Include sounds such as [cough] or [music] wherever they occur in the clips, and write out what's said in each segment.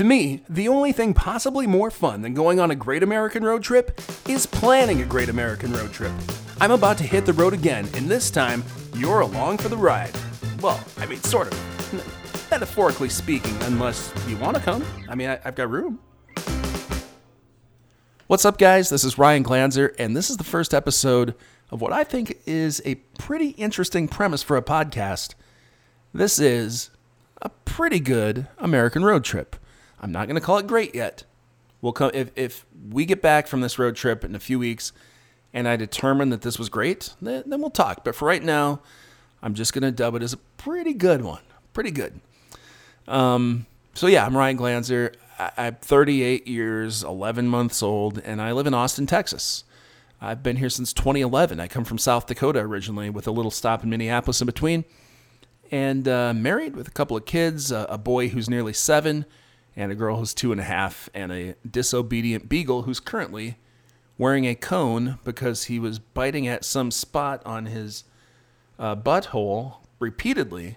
To me, the only thing possibly more fun than going on a great American road trip is planning a great American road trip. I'm about to hit the road again, and this time, you're along for the ride. Well, I mean, sort of. Metaphorically speaking, unless you want to come. I mean, I, have got room. What's up, guys? This is Ryan Glanzer, and this is the first episode of what I think is a pretty interesting premise for a podcast. This is a pretty good American road trip. I'm not going to call it great yet. We'll come if if we get back from this road trip in a few weeks, and I determine that this was great, then, then we'll talk. But for right now, I'm just going to dub it as a pretty good one. Pretty good. Um, so yeah, I'm Ryan Glanzer. I, I'm 38 years, 11 months old, and I live in Austin, Texas. I've been here since 2011. I come from South Dakota originally, with a little stop in Minneapolis in between, and uh, married with a couple of kids, a boy who's nearly seven and a girl who's two and a half, and a disobedient beagle who's currently wearing a cone because he was biting at some spot on his uh, butthole repeatedly,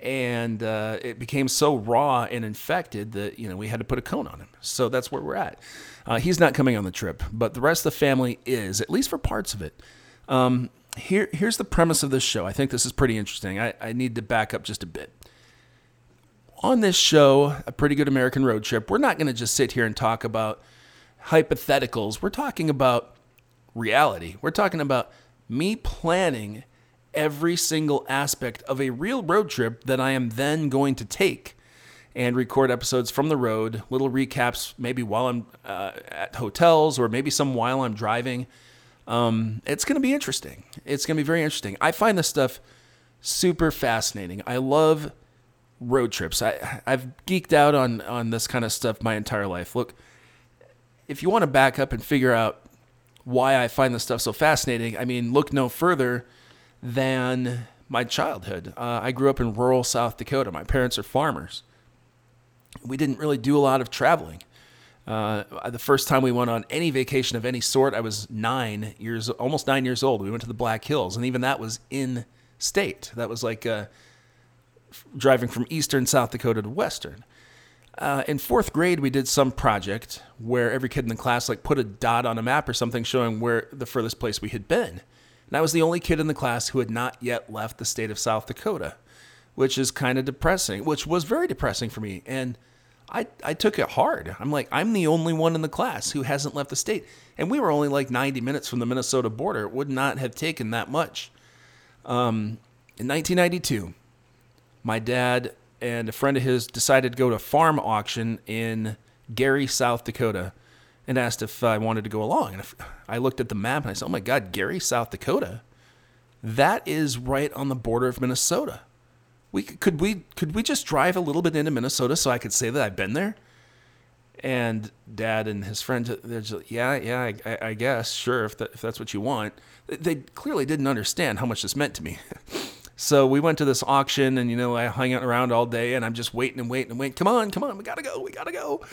and uh, it became so raw and infected that you know we had to put a cone on him. So that's where we're at. Uh, he's not coming on the trip, but the rest of the family is, at least for parts of it. Um, here, here's the premise of this show. I think this is pretty interesting. I, I need to back up just a bit on this show, A Pretty Good American Road Trip, we're not going to just sit here and talk about hypotheticals. We're talking about reality. We're talking about me planning every single aspect of a real road trip that I am then going to take and record episodes from the road, little recaps, maybe while I'm uh, at hotels or maybe some while I'm driving. Um, it's going to be interesting. It's going to be very interesting. I find this stuff super fascinating. I love road trips. I I've geeked out on on this kind of stuff my entire life. Look, if you want to back up and figure out why I find this stuff so fascinating, I mean, look no further than my childhood. Uh, I grew up in rural South Dakota. My parents are farmers. We didn't really do a lot of traveling. Uh, the first time we went on any vacation of any sort, I was nine years, almost nine years old. We went to the Black Hills, and even that was in state. That was like uh, driving from eastern South Dakota to western. Uh, in fourth grade, we did some project where every kid in the class like put a dot on a map or something showing where the furthest place we had been. And I was the only kid in the class who had not yet left the state of South Dakota, which is kind of depressing, which was very depressing for me. And I, I took it hard. I'm like, I'm the only one in the class who hasn't left the state. And we were only like 90 minutes from the Minnesota border. It would not have taken that much. Um, in 1992, my dad and a friend of his decided to go to a farm auction in Gary, South Dakota, and asked if I wanted to go along. And I looked at the map and I said, "Oh my God, Gary, South Dakota, that is right on the border of Minnesota. We could we could we just drive a little bit into Minnesota so I could say that I've been there." And Dad and his friend, they're just, yeah, yeah, I, I guess, sure, if, that, if that's what you want. They clearly didn't understand how much this meant to me. [laughs] So we went to this auction, and you know, I hung out around all day, and I'm just waiting and waiting and waiting. Come on, come on, we gotta go, we gotta go.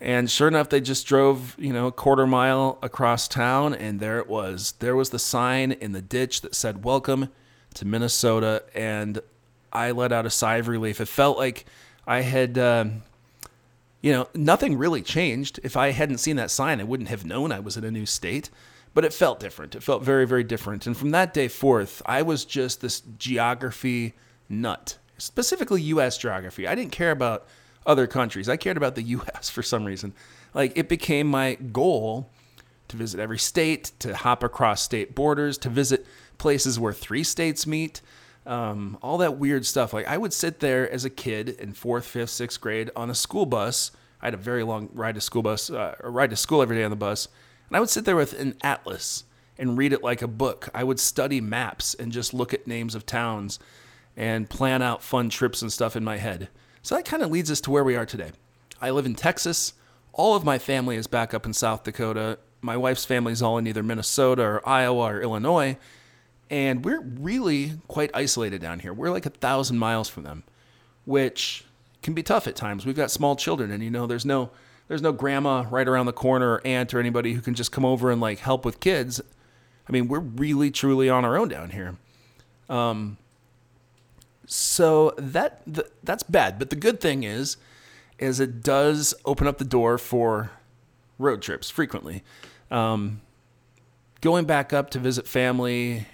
And sure enough, they just drove, you know, a quarter mile across town, and there it was. There was the sign in the ditch that said, Welcome to Minnesota. And I let out a sigh of relief. It felt like I had, um, you know, nothing really changed. If I hadn't seen that sign, I wouldn't have known I was in a new state but it felt different. It felt very, very different. And from that day forth, I was just this geography nut, specifically U.S. geography. I didn't care about other countries. I cared about the U.S. [laughs] for some reason. Like it became my goal to visit every state, to hop across state borders, to visit places where three states meet. Um, all that weird stuff. Like I would sit there as a kid in fourth, fifth, sixth grade on a school bus. I had a very long ride to school bus, uh, ride to school every day on the bus and I would sit there with an atlas and read it like a book. I would study maps and just look at names of towns and plan out fun trips and stuff in my head. So that kind of leads us to where we are today. I live in Texas. All of my family is back up in South Dakota. My wife's family is all in either Minnesota or Iowa or Illinois. And we're really quite isolated down here. We're like a thousand miles from them, which can be tough at times. We've got small children, and you know, there's no there's no grandma right around the corner or aunt or anybody who can just come over and like help with kids. I mean, we're really truly on our own down here. Um, so that that's bad. But the good thing is, is it does open up the door for road trips frequently. Um, going back up to visit family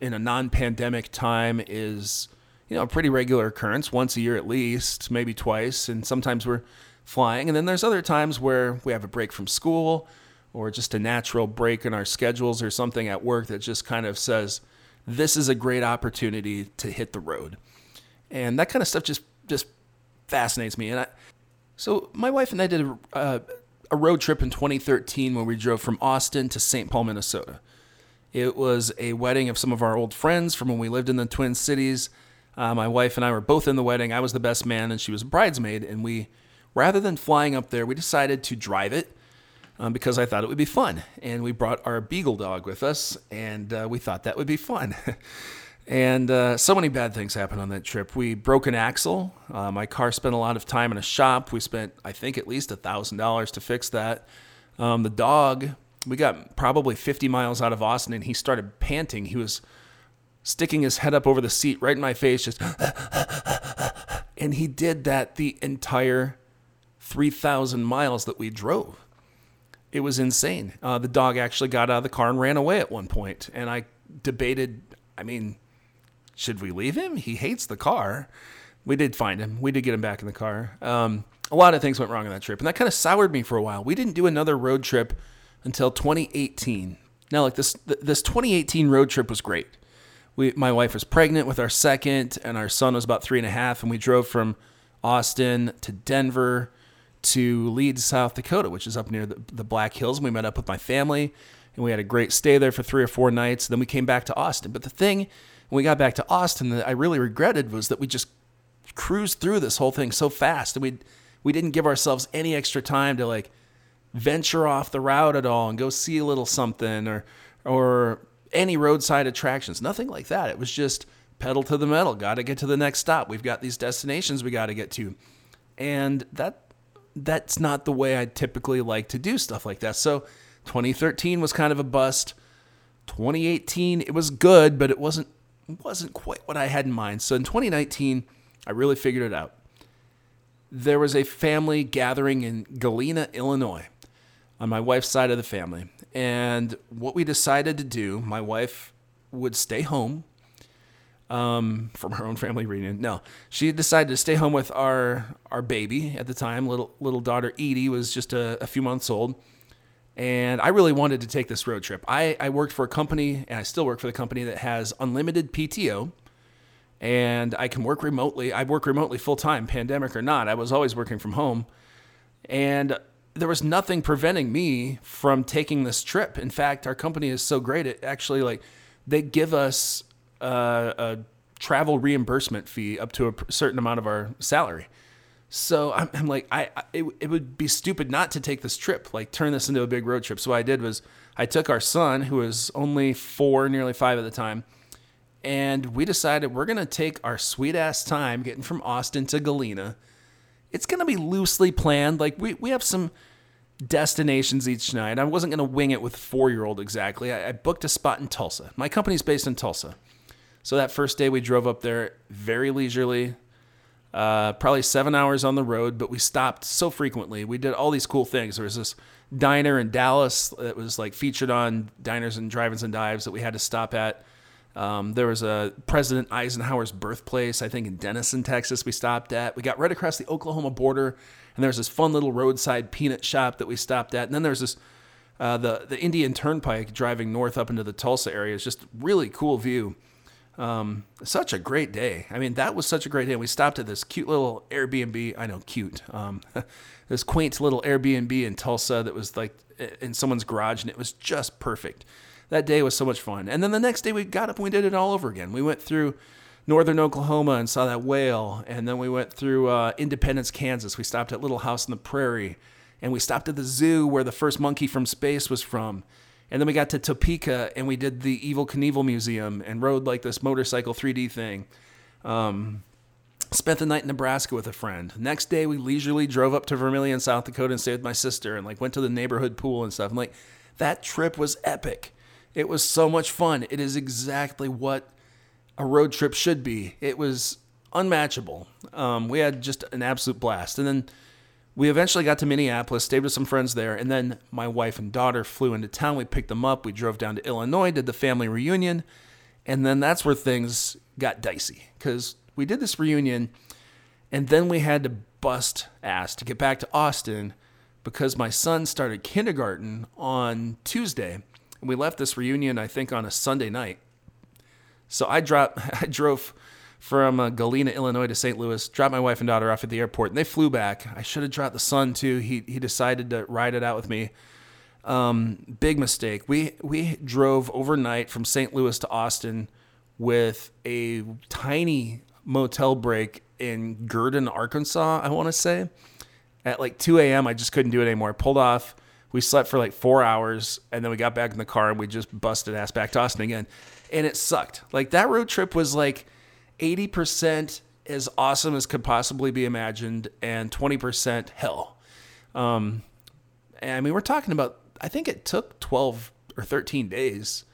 in a non-pandemic time is you know a pretty regular occurrence once a year at least maybe twice and sometimes we're flying. And then there's other times where we have a break from school or just a natural break in our schedules or something at work that just kind of says this is a great opportunity to hit the road. And that kind of stuff just just fascinates me. And I, so my wife and i did a, uh, a road trip in 2013 when we drove from austin to st paul minnesota. It was a wedding of some of our old friends from when we lived in the twin cities. Uh, my wife and i were both in the wedding. I was the best man and she was a bridesmaid and we rather than flying up there we decided to drive it um, because I thought it would be fun. And we brought our beagle dog with us, and uh, we thought that would be fun. [laughs] and uh, so many bad things happened on that trip. We broke an axle. Uh, my car spent a lot of time in a shop. We spent, I think, at least $1,000 to fix that. Um, the dog, we got probably 50 miles out of Austin, and he started panting. He was sticking his head up over the seat right in my face, just. [laughs] and he did that the entire 3,000 miles that we drove it was insane. Uh, the dog actually got out of the car and ran away at one point, and I debated. I mean, should we leave him? He hates the car. We did find him. We did get him back in the car. Um, a lot of things went wrong on that trip, and that kind of soured me for a while. We didn't do another road trip until 2018. Now, like this, this 2018 road trip was great. We, my wife was pregnant with our second, and our son was about three and a half, and we drove from Austin to Denver to Lead, South Dakota, which is up near the, the Black Hills. And We met up with my family and we had a great stay there for three or four nights. Then we came back to Austin. But the thing when we got back to Austin that I really regretted was that we just cruised through this whole thing so fast and we we didn't give ourselves any extra time to like venture off the route at all and go see a little something or or any roadside attractions. Nothing like that. It was just pedal to the metal. Got to get to the next stop. We've got these destinations we got to get to. And that that's not the way I typically like to do stuff like that. So 2013 was kind of a bust. 2018 it was good, but it wasn't wasn't quite what I had in mind. So in 2019, I really figured it out. There was a family gathering in Galena, Illinois, on my wife's side of the family. And what we decided to do, my wife would stay home um, from her own family reunion. No, she decided to stay home with our our baby at the time. Little little daughter Edie was just a, a few months old, and I really wanted to take this road trip. I, I worked for a company, and I still work for the company that has unlimited PTO, and I can work remotely. I work remotely full time, pandemic or not. I was always working from home, and there was nothing preventing me from taking this trip. In fact, our company is so great; it actually like they give us a travel reimbursement fee up to a certain amount of our salary. So I'm, I'm like, I, I it, it would be stupid not to take this trip, like turn this into a big road trip. So what I did was I took our son, who was only four, nearly five at the time, and we decided we're gonna take our sweet ass time getting from Austin to Galena. It's gonna be loosely planned. Like we we have some destinations each night. I wasn't gonna wing it with four year old exactly. I, I booked a spot in Tulsa. My company's based in Tulsa. So that first day we drove up there very leisurely, uh, probably seven hours on the road, but we stopped so frequently. We did all these cool things. There was this diner in Dallas that was like featured on diners and drive-ins and dives that we had to stop at. Um, there was a President Eisenhower's birthplace, I think in Denison, Texas, we stopped at. We got right across the Oklahoma border, and there was this fun little roadside peanut shop that we stopped at. And then there's this uh, the the Indian Turnpike driving north up into the Tulsa area. It's just really cool view. Um, such a great day. I mean, that was such a great day. We stopped at this cute little Airbnb. I know, cute. Um, [laughs] this quaint little Airbnb in Tulsa that was like in someone's garage, and it was just perfect. That day was so much fun. And then the next day, we got up and we did it all over again. We went through northern Oklahoma and saw that whale, and then we went through uh, Independence, Kansas. We stopped at Little House on the Prairie, and we stopped at the zoo where the first monkey from space was from. And then we got to Topeka and we did the Evel Knievel Museum and rode like this motorcycle 3D thing. Um, spent the night in Nebraska with a friend. Next day, we leisurely drove up to Vermillion, South Dakota, and stayed with my sister, and like went to the neighborhood pool and stuff. Like, that trip was epic. It was so much fun. It is exactly what a road trip should be. It was unmatchable. Um, we had just an absolute blast. And then we eventually got to Minneapolis, stayed with some friends there, and then my wife and daughter flew into town. We picked them up. We drove down to Illinois, did the family reunion, and then that's where things got dicey because we did this reunion, and then we had to bust ass to get back to Austin because my son started kindergarten on Tuesday, and we left this reunion I think on a Sunday night. So I dropped, [laughs] I drove from uh, Galena, Illinois to St. Louis, dropped my wife and daughter off at the airport, and they flew back. I should have dropped the son too. He he decided to ride it out with me. Um, big mistake. We we drove overnight from St. Louis to Austin with a tiny motel break in Gurdon, Arkansas. I want to say at like 2 a.m. I just couldn't do it anymore. I pulled off. We slept for like four hours, and then we got back in the car and we just busted ass back to Austin again, and it sucked. Like that road trip was like 80% as awesome as could possibly be imagined and 20% hell. Um, and I mean, we're talking about, I think it took 12 or 13 days.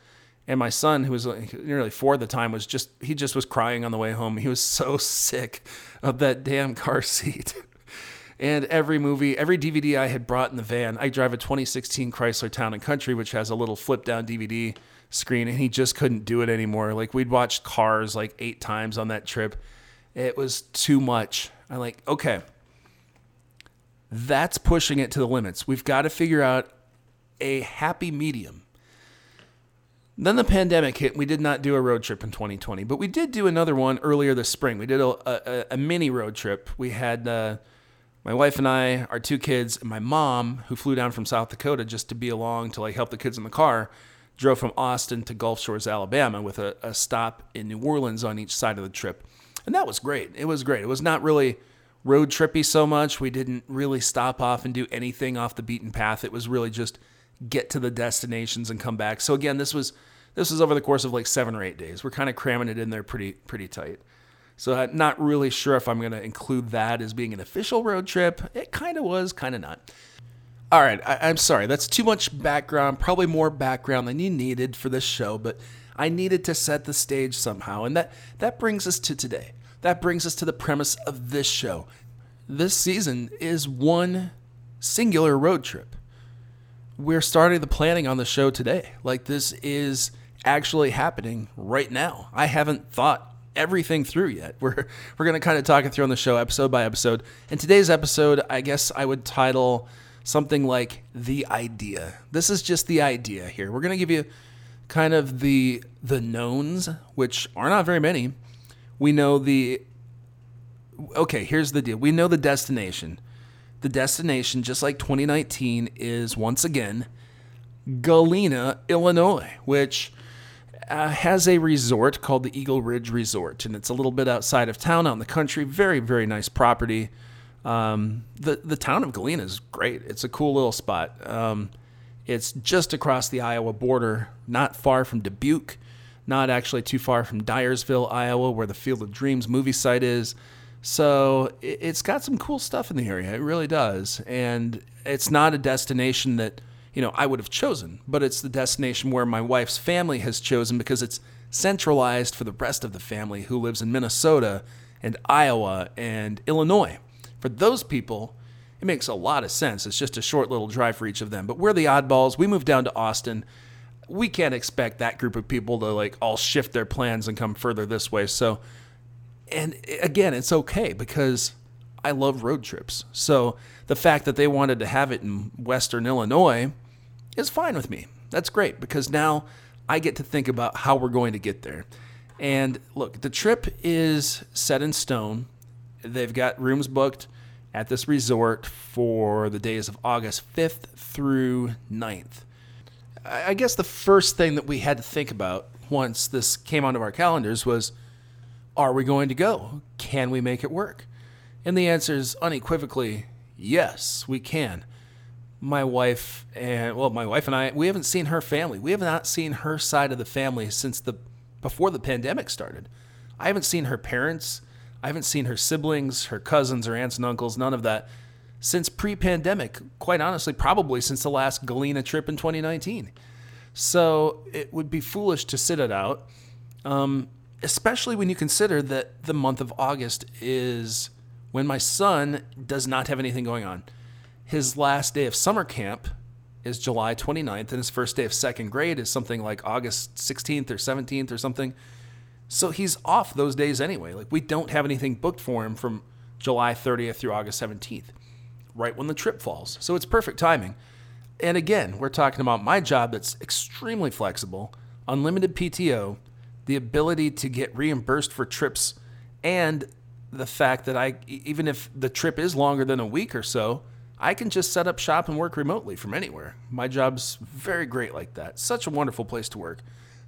And my son, who was nearly four at the time, was just, he just was crying on the way home. He was so [laughs] sick of that damn car seat. [laughs] and every movie, every DVD I had brought in the van, I drive a 2016 Chrysler Town and Country, which has a little flip down DVD screen and he just couldn't do it anymore. Like we'd watched Cars like eight times on that trip. It was too much. I'm like, okay, that's pushing it to the limits. We've got to figure out a happy medium. Then the pandemic hit. We did not do a road trip in 2020, but we did do another one earlier this spring. We did a, a, a mini road trip. We had uh, my wife and I, our two kids, and my mom, who flew down from South Dakota just to be along to like help the kids in the car drove from Austin to Gulf Shores, Alabama, with a, a stop in New Orleans on each side of the trip. And that was great. It was great. It was not really road trippy so much. We didn't really stop off and do anything off the beaten path. It was really just get to the destinations and come back. So again, this was this was over the course of like seven or eight days. We're kind of cramming it in there pretty pretty tight. So I'm not really sure if I'm going to include that as being an official road trip. It kind of was, kind of not. All right, I, am sorry. That's too much background, probably more background than you needed for this show, but I needed to set the stage somehow. And that, that brings us to today. That brings us to the premise of this show. This season is one singular road trip. We're starting the planning on the show today. Like, this is actually happening right now. I haven't thought everything through yet. [laughs] We're, we're going to kind of talk it through on the show episode by episode. And today's episode, I guess I would title something like the idea. This is just the idea here. We're going to give you kind of the the knowns, which are not very many. We know the Okay, here's the deal. We know the destination. The destination just like 2019 is once again Galena, Illinois, which uh, has a resort called the Eagle Ridge Resort, and it's a little bit outside of town out in the country. Very, very nice property. Um, the the town of Galena is great. It's a cool little spot. Um, it's just across the Iowa border, not far from Dubuque, not actually too far from Dyersville, Iowa, where the Field of Dreams movie site is. So it's got some cool stuff in the area. It really does, and it's not a destination that you know I would have chosen, but it's the destination where my wife's family has chosen because it's centralized for the rest of the family who lives in Minnesota and Iowa and Illinois. For those people, it makes a lot of sense. It's just a short little drive for each of them. But we're the oddballs. We moved down to Austin. We can't expect that group of people to like all shift their plans and come further this way. So, and again, it's okay because I love road trips. So the fact that they wanted to have it in Western Illinois is fine with me. That's great because now I get to think about how we're going to get there. And look, the trip is set in stone. They've got rooms booked at this resort for the days of August 5th through 9th. I guess the first thing that we had to think about once this came onto our calendars was are we going to go? Can we make it work? And the answer is unequivocally yes, we can. My wife and well, my wife and I, we haven't seen her family. We have not seen her side of the family since the before the pandemic started. I haven't seen her parents. I haven't seen her siblings, her cousins, her aunts and uncles, none of that since pre pandemic. Quite honestly, probably since the last Galena trip in 2019. So it would be foolish to sit it out, um, especially when you consider that the month of August is when my son does not have anything going on. His last day of summer camp is July 29th, and his first day of second grade is something like August 16th or 17th or something. So he's off those days anyway. Like we don't have anything booked for him from July 30th through August 17th, right when the trip falls. So it's perfect timing. And again, we're talking about my job that's extremely flexible, unlimited PTO, the ability to get reimbursed for trips, and the fact that I, even if the trip is longer than a week or so, I can just set up shop and work remotely from anywhere. My job's very great like that. Such a wonderful place to work.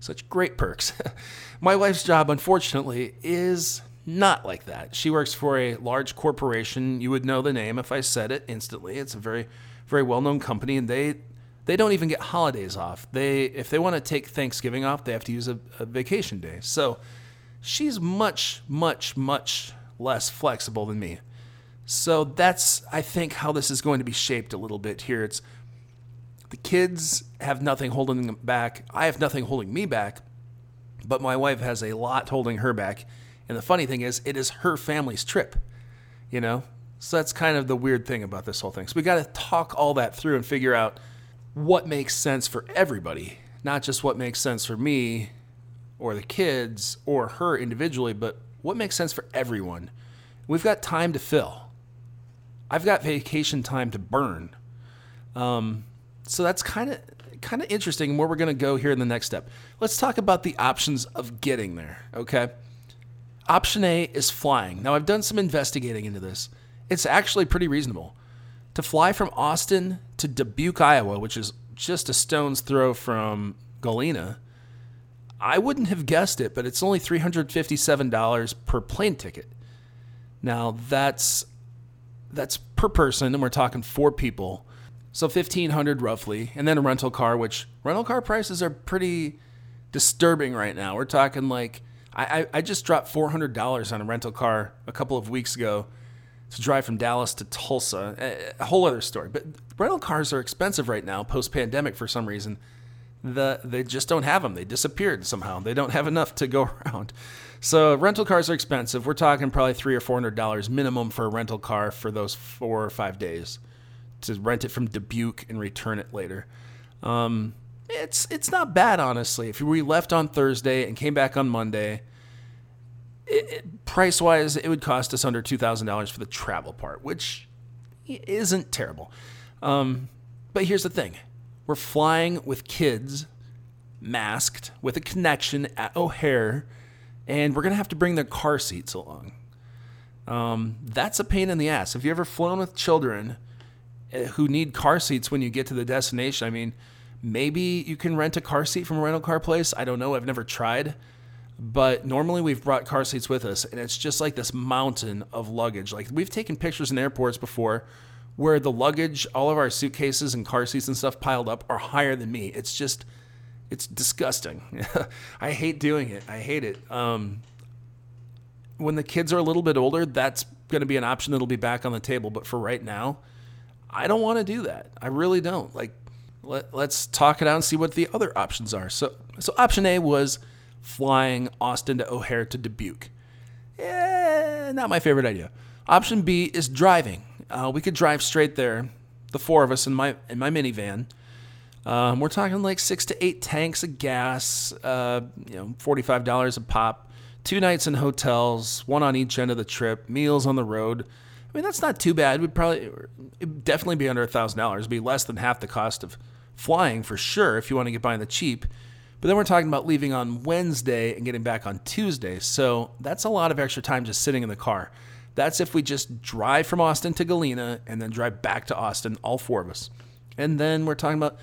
Such great perks. [laughs] My wife's job, unfortunately, is not like that. She works for a large corporation. You would know the name if I said it instantly. It's a very, very well-known company, and they they don't even get holidays off. They if they want to take Thanksgiving off, they have to use a, a vacation day. So she's much, much, much less flexible than me. So that's, I think, how this is going to be shaped a little bit here. It's the kids have nothing holding them back. I have nothing holding me back, but my wife has a lot holding her back. And the funny thing is, it is her family's trip, you know? So that's kind of the weird thing about this whole thing. So we got to talk all that through and figure out what makes sense for everybody, not just what makes sense for me or the kids or her individually, but what makes sense for everyone. We've got time to fill. I've got vacation time to burn. Um, so that's kind of kind of interesting where we're going to go here in the next step. Let's talk about the options of getting there, okay? Option A is flying. Now I've done some investigating into this. It's actually pretty reasonable. To fly from Austin to Dubuque, Iowa, which is just a stone's throw from Galena, I wouldn't have guessed it, but it's only $357 per plane ticket. Now that's that's per person, and we're talking four people, so fifteen hundred roughly, and then a rental car, which rental car prices are pretty disturbing right now. We're talking like I, I just dropped four hundred dollars on a rental car a couple of weeks ago to drive from Dallas to Tulsa. A whole other story, but rental cars are expensive right now, post pandemic for some reason. The they just don't have them. They disappeared somehow. They don't have enough to go [laughs] around. So rental cars are expensive. We're talking probably three or four hundred dollars minimum for a rental car for those four or five days to rent it from Dubuque and return it later. Um, it's it's not bad honestly. If we left on Thursday and came back on Monday, price wise, it would cost us under two thousand dollars for the travel part, which isn't terrible. Um, but here's the thing: we're flying with kids, masked, with a connection at O'Hare and we're gonna have to bring their car seats along. Um, that's a pain in the ass. Have you ever flown with children who need car seats when you get to the destination? I mean, maybe you can rent a car seat from a rental car place. I don't know. I've never tried. But normally we've brought car seats with us, and it's just like this mountain of luggage. Like we've taken pictures in airports before where the luggage, all of our suitcases and car seats and stuff piled up are higher than me. It's just it's disgusting. [laughs] I hate doing it. I hate it. Um, when the kids are a little bit older, that's going to be an option that'll be back on the table. But for right now, I don't want to do that. I really don't. Like, let, let's talk it out and see what the other options are. So, so option A was flying Austin to O'Hare to Dubuque. Eh, not my favorite idea. Option B is driving. Uh, we could drive straight there, the four of us in my in my minivan um, we're talking like six to eight tanks of gas, uh, you know, forty-five dollars a pop, two nights in hotels, one on each end of the trip, meals on the road. I mean, that's not too bad. We'd probably it'd definitely be under a thousand dollars. Be less than half the cost of flying for sure if you want to get by on the cheap. But then we're talking about leaving on Wednesday and getting back on Tuesday. So that's a lot of extra time just sitting in the car. That's if we just drive from Austin to Galena and then drive back to Austin, all four of us. And then we're talking about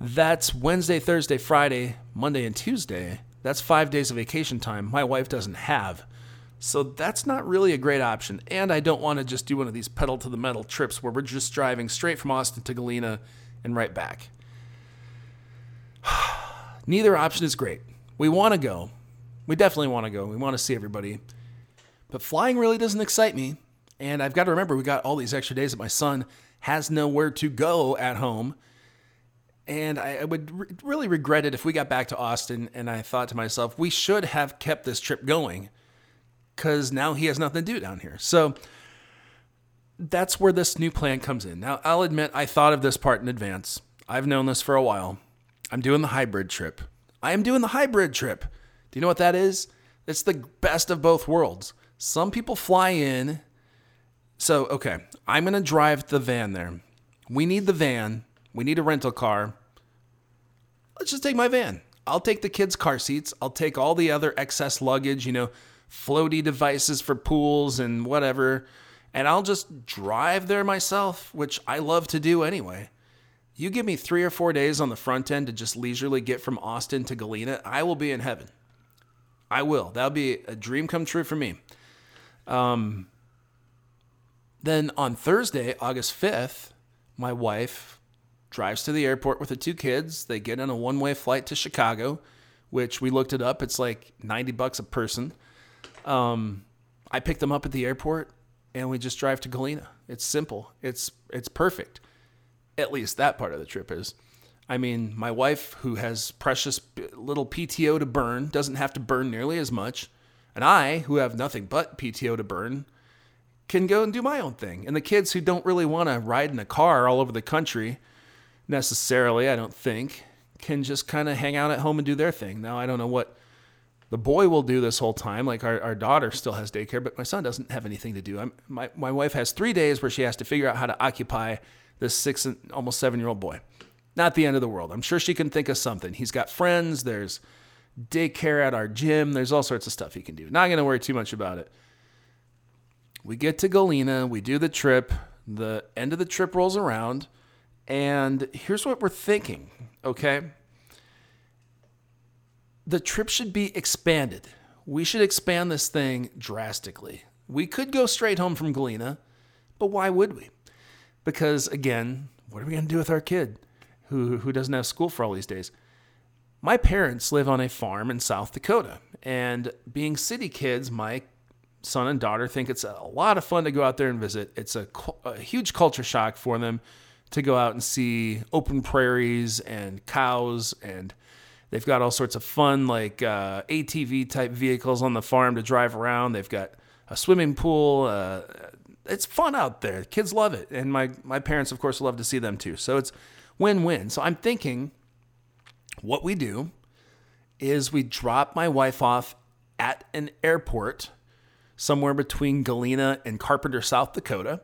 that's Wednesday, Thursday, Friday, Monday, and Tuesday. That's five days of vacation time my wife doesn't have. So that's not really a great option. And I don't want to just do one of these pedal to the metal trips where we're just driving straight from Austin to Galena and right back. [sighs] Neither option is great. We want to go. We definitely want to go. We want to see everybody. But flying really doesn't excite me. And I've got to remember, we got all these extra days that my son has nowhere to go at home. And I, would re- really regret it if we got back to Austin and I thought to myself, we should have kept this trip going because now he has nothing to do down here. So that's where this new plan comes in. Now, I'll admit I thought of this part in advance. I've known this for a while. I'm doing the hybrid trip. I am doing the hybrid trip. Do you know what that is? It's the best of both worlds. Some people fly in. So, okay, I'm going to drive the van there. We need the van. We need a rental car. Let's just take my van. I'll take the kids' car seats. I'll take all the other excess luggage, you know, floaty devices for pools and whatever. And I'll just drive there myself, which I love to do anyway. You give me three or four days on the front end to just leisurely get from Austin to Galena, I will be in heaven. I will. That'll be a dream come true for me. Um, then on Thursday, August 5th, my wife drives to the airport with the two kids. They get on a one way flight to Chicago, which we looked it up. It's like 90 bucks a person. Um, I pick them up at the airport and we just drive to Galena. It's simple. It's it's perfect. At least that part of the trip is. I mean, my wife, who has precious little PTO to burn, doesn't have to burn nearly as much. And I, who have nothing but PTO to burn, can go and do my own thing. And the kids who don't really want to ride in a car all over the country necessarily, I don't think, can just kind of hang out at home and do their thing. Now, I don't know what the boy will do this whole time. Like our, our daughter still has daycare, but my son doesn't have anything to do. I'm, my, my wife has three days where she has to figure out how to occupy this six and almost seven year old boy. Not the end of the world. I'm sure she can think of something. He's got friends. There's daycare at our gym. There's all sorts of stuff he can do. Not going to worry too much about it. We get to Galena. We do the trip. The end of the trip rolls around. And here's what we're thinking, okay? The trip should be expanded. We should expand this thing drastically. We could go straight home from Galena, but why would we? Because again, what are we going to do with our kid who, who doesn't have school for all these days? My parents live on a farm in South Dakota, and being city kids, my son and daughter think it's a lot of fun to go out there and visit. It's a, a huge culture shock for them to go out and see open prairies and cows and They've got all sorts of fun, like uh, ATV type vehicles on the farm to drive around. They've got a swimming pool. Uh, it's fun out there. Kids love it, and my my parents, of course, love to see them too. So it's win win. So I'm thinking, what we do is we drop my wife off at an airport somewhere between Galena and Carpenter, South Dakota.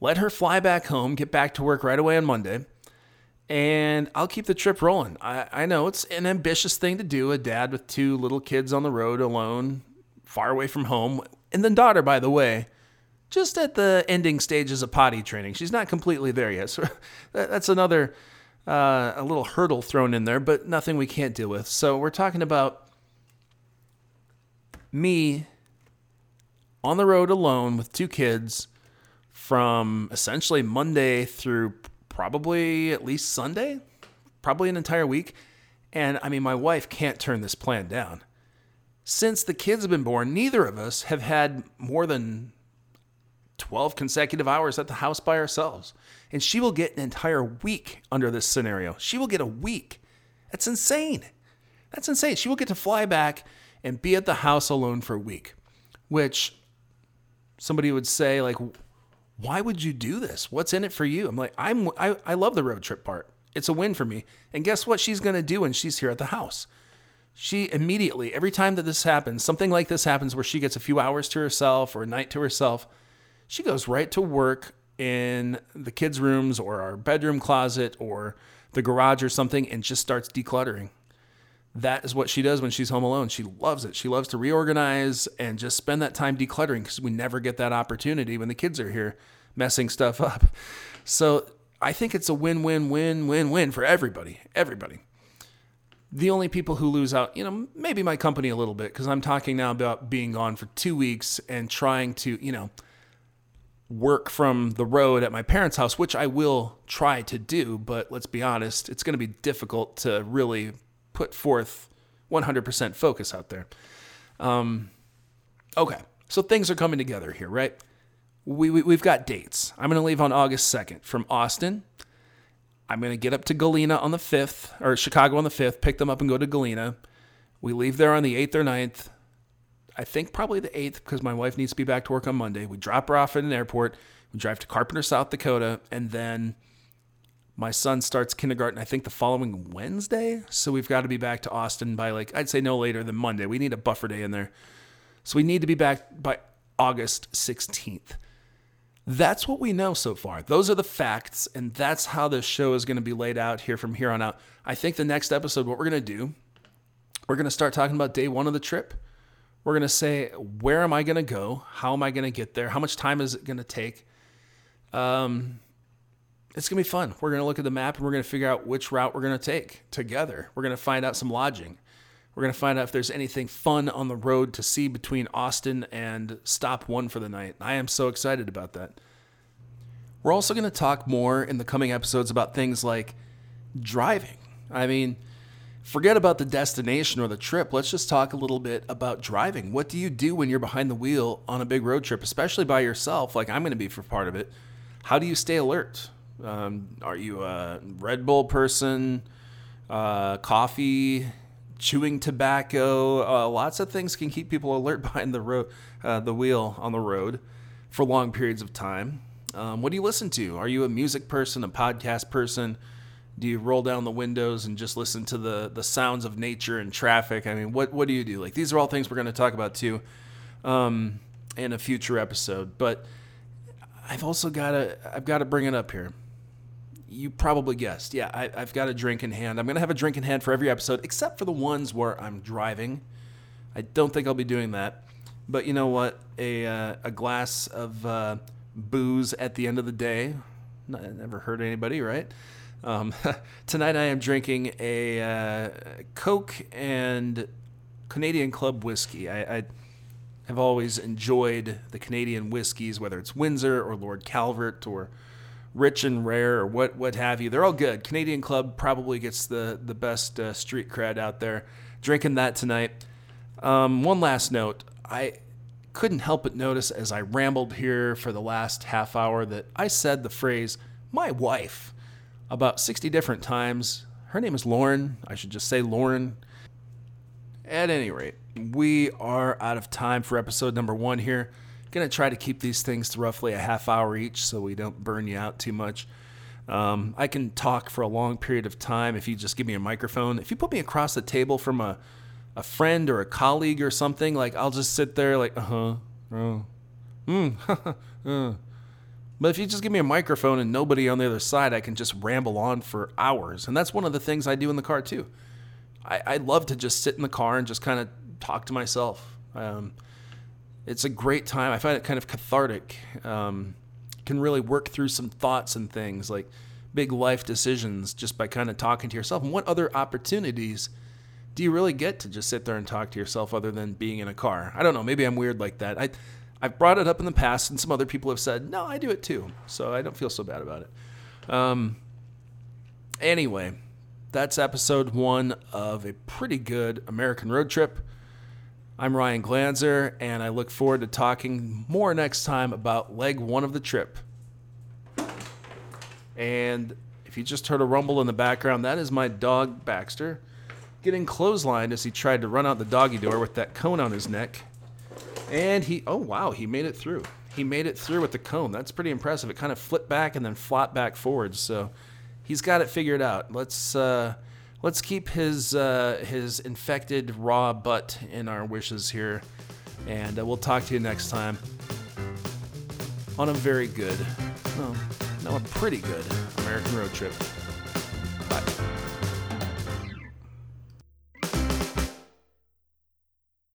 Let her fly back home, get back to work right away on Monday and I'll keep the trip rolling. I, I know it's an ambitious thing to do, a dad with two little kids on the road alone, far away from home. And then, daughter, by the way, just at the ending stages of potty training. She's not completely there yet. [laughs] So that's another, uh, a little hurdle thrown in there, but nothing we can't deal with. So we're talking about me on the road alone with two kids from essentially Monday through probably at least Sunday, probably an entire week. And I mean, my wife can't turn this plan down. Since the kids have been born, neither of us have had more than 12 consecutive hours at the house by ourselves. And she will get an entire week under this scenario. She will get a week. That's insane. That's insane. She will get to fly back and be at the house alone for a week, which somebody would say, like, why would you do this? What's in it for you? I'm like, I'm I, I love the road trip part. It's a win for me. And guess what she's gonna do when she's here at the house? She immediately, every time that this happens, something like this happens where she gets a few hours to herself or a night to herself, she goes right to work in the kids' rooms or our bedroom closet or the garage or something and just starts decluttering. That is what she does when she's home alone. She loves it. She loves to reorganize and just spend that time decluttering because we never get that opportunity when the kids are here messing stuff up. So I think it's a win win win win win for everybody. Everybody. The only people who lose out, you know, maybe my company a little bit because I'm talking now about being gone for two weeks and trying to, you know, work from the road at my parents' house, which I will try to do. But let's be honest, it's going to be difficult to really put forth 100% focus out there. Um, okay, so things are coming together here, right? we, we have got dates. I'm going to leave on August 2nd from Austin. I'm going to get up to Galena on the 5th, or Chicago on the 5th, pick them up and go to Galena. We leave there on the 8th or 9th. I think probably the 8th because my wife needs to be back to work on Monday. We drop her off at an airport. We drive to Carpenter, South Dakota, and then my son starts kindergarten, I think the following Wednesday. So we've got to be back to Austin by like, I'd say no later than Monday. We need a buffer day in there. So we need to be back by August 16th. That's what we know so far. Those are the facts, and that's how this show is going to be laid out here from here on out. I think the next episode, what we're going to do, we're going to start talking about day one of the trip. We're going to say, where am I going to go? How am I going to get there? How much time is it going to take? Um, it's going to be fun. We're going to look at the map and we're going to figure out which route we're going to take together. We're going to find out some lodging. We're going to find out if there's anything fun on the road to see between Austin and stop one for the night. I am so excited about that. We're also going to talk more in the coming episodes about things like driving. I mean, forget about the destination or the trip. Let's just talk a little bit about driving. What do you do when you're behind the wheel on a big road trip, especially by yourself, like I'm going to be for part of it? How do you stay alert? Um, are you a Red Bull person? Uh, coffee, chewing tobacco, uh, lots of things can keep people alert [laughs] behind the road, uh, the wheel on the road for long periods of time. Um, what do you listen to? Are you a music person, a podcast person? Do you roll down the windows and just listen to the the sounds of nature and traffic? I mean, what what do you do? Like these are all things we're going to talk about too, um, in a future episode. But I've also got to I've got to bring it up here you probably guessed. Yeah, I, have got a drink in hand. I'm going to have a drink in hand for every episode, except for the ones where I'm driving. I don't think I'll be doing that. But you know what? A, uh, a glass of uh, booze at the end of the day. never hurt anybody, right? Um, [laughs] tonight I am drinking a uh, Coke and Canadian Club whiskey. I, I have always enjoyed the Canadian whiskeys, whether it's Windsor or Lord Calvert or rich and rare or what what have you. They're all good. Canadian Club probably gets the the best uh, street cred out there. Drinking that tonight. Um, one last note. I couldn't help but notice as I rambled here for the last half hour that I said the phrase "my wife" about 60 different times. Her name is Lauren. I should just say Lauren. At any rate, we are out of time for episode number one here. Going to try to keep these things to roughly a half hour each so we don't burn you out too much. Um, I can talk for a long period of time if you just give me a microphone. If you put me across the table from a, a friend or a colleague or something, like I'll just sit there like, uh huh, oh, hmm, uh. But if you just give me a microphone and nobody on the other side, I can just ramble on for hours. And that's one of the things I do in the car too. I, I love to just sit in the car and just kind of talk to myself. Um, it's a great time. I find it kind of cathartic. Um, can really work through some thoughts and things like big life decisions just by kind of talking to yourself. And what other opportunities do you really get to just sit there and talk to yourself other than being in a car? I don't know. Maybe I'm weird like that. I, I've brought it up in the past, and some other people have said, no, I do it too. So I don't feel so bad about it. Um, anyway, that's episode one of a pretty good American road trip. I'm Ryan Glanzer, and I look forward to talking more next time about leg one of the trip. And if you just heard a rumble in the background, that is my dog Baxter getting clotheslined as he tried to run out the doggy door with that cone on his neck. And he, oh wow, he made it through. He made it through with the cone. That's pretty impressive. It kind of flipped back and then flopped back forwards. So he's got it figured out. Let's uh, let's keep his uh, his infected raw butt in our wishes here, and uh, we'll talk to you next time on a very good, well, no, a pretty good American road trip.